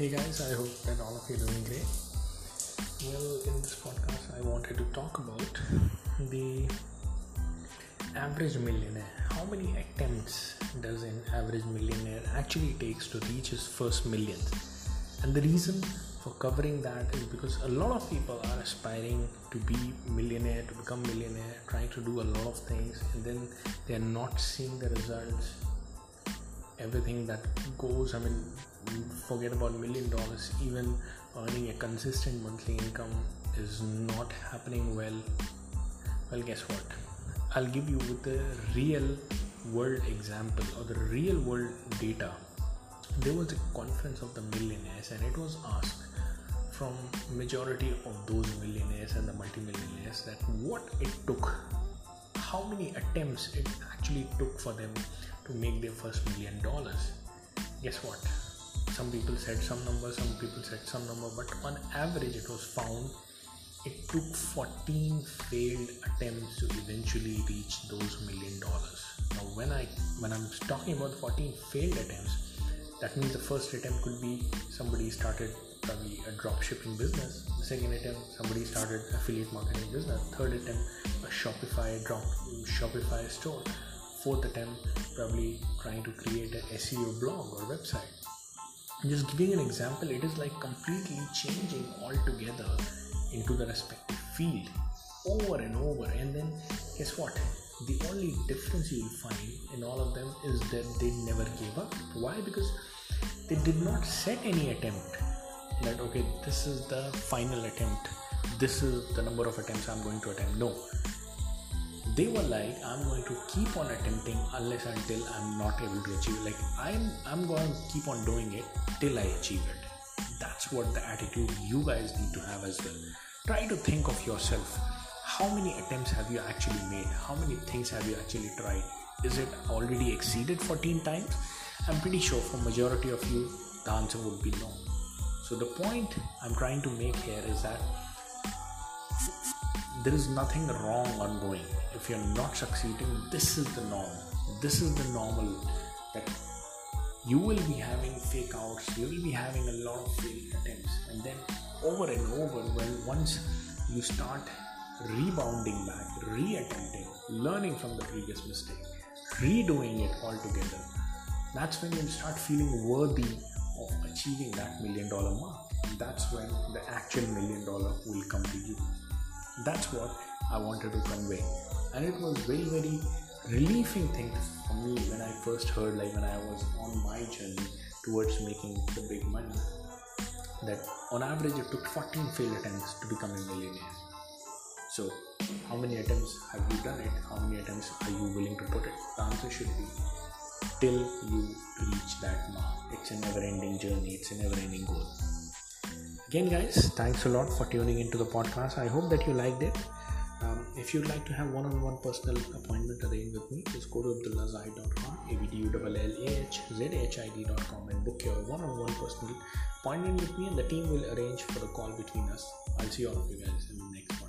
Hey guys, I hope that all of you are doing great. Well, in this podcast, I wanted to talk about the average millionaire. How many attempts does an average millionaire actually takes to reach his first million? And the reason for covering that is because a lot of people are aspiring to be millionaire, to become millionaire, trying to do a lot of things, and then they are not seeing the results. Everything that goes, I mean, forget about million dollars, even earning a consistent monthly income is not happening well. Well, guess what? I'll give you with the real world example or the real world data. There was a conference of the millionaires, and it was asked from majority of those millionaires and the multimillionaires that what it took, how many attempts it actually took for them to make their first million dollars. Guess what? Some people said some number some people said some number but on average it was found it took 14 failed attempts to eventually reach those million dollars. Now when i when i'm talking about 14 failed attempts that means the first attempt could be somebody started probably a drop shipping business the second attempt somebody started affiliate marketing business third attempt a shopify drop shopify store fourth attempt probably trying to create a seo blog or website just giving an example. It is like completely changing altogether into the respective field over and over. And then guess what? The only difference you will find in all of them is that they never gave up. Why? Because they did not set any attempt that okay this is the final attempt. This is the number of attempts i'm going to attempt. No they were like i'm going to keep on attempting unless until i'm not able to achieve like i'm i'm going to keep on doing it till i achieve it. That's what the attitude you guys need to have as well. Try to think of yourself. How many attempts have you actually made? How many things have you actually tried? Is it already exceeded 14 times? I'm pretty sure for majority of you the answer would be no. So the point i'm trying to make here is that there is nothing wrong ongoing if you're not succeeding this is the norm. This is the normal that you will be having fake outs you will be having a lot of failed attempts. And then over and over when once you start rebounding back re-attempting learning from the previous mistake redoing it all together that's when you start feeling worthy of achieving that million dollar mark. That's when the actual million dollar will come to you that's what I wanted to convey. And it was very, very relieving thing for me when I first heard, like when I was on my journey towards making the big money, that on average it took 14 failed attempts to become a millionaire. So, how many attempts have you done it? How many attempts are you willing to put it? The answer should be till you reach that mark. It's a never ending journey, it's a never ending goal. Again, guys, thanks a lot for tuning into the podcast. I hope that you liked it. Um, if you'd like to have one-on-one personal appointment arranged with me, just go to abdullahzahid.com, abdulazhid.com and book your one-on-one personal appointment with me and the team will arrange for the call between us. I'll see all of you guys in the next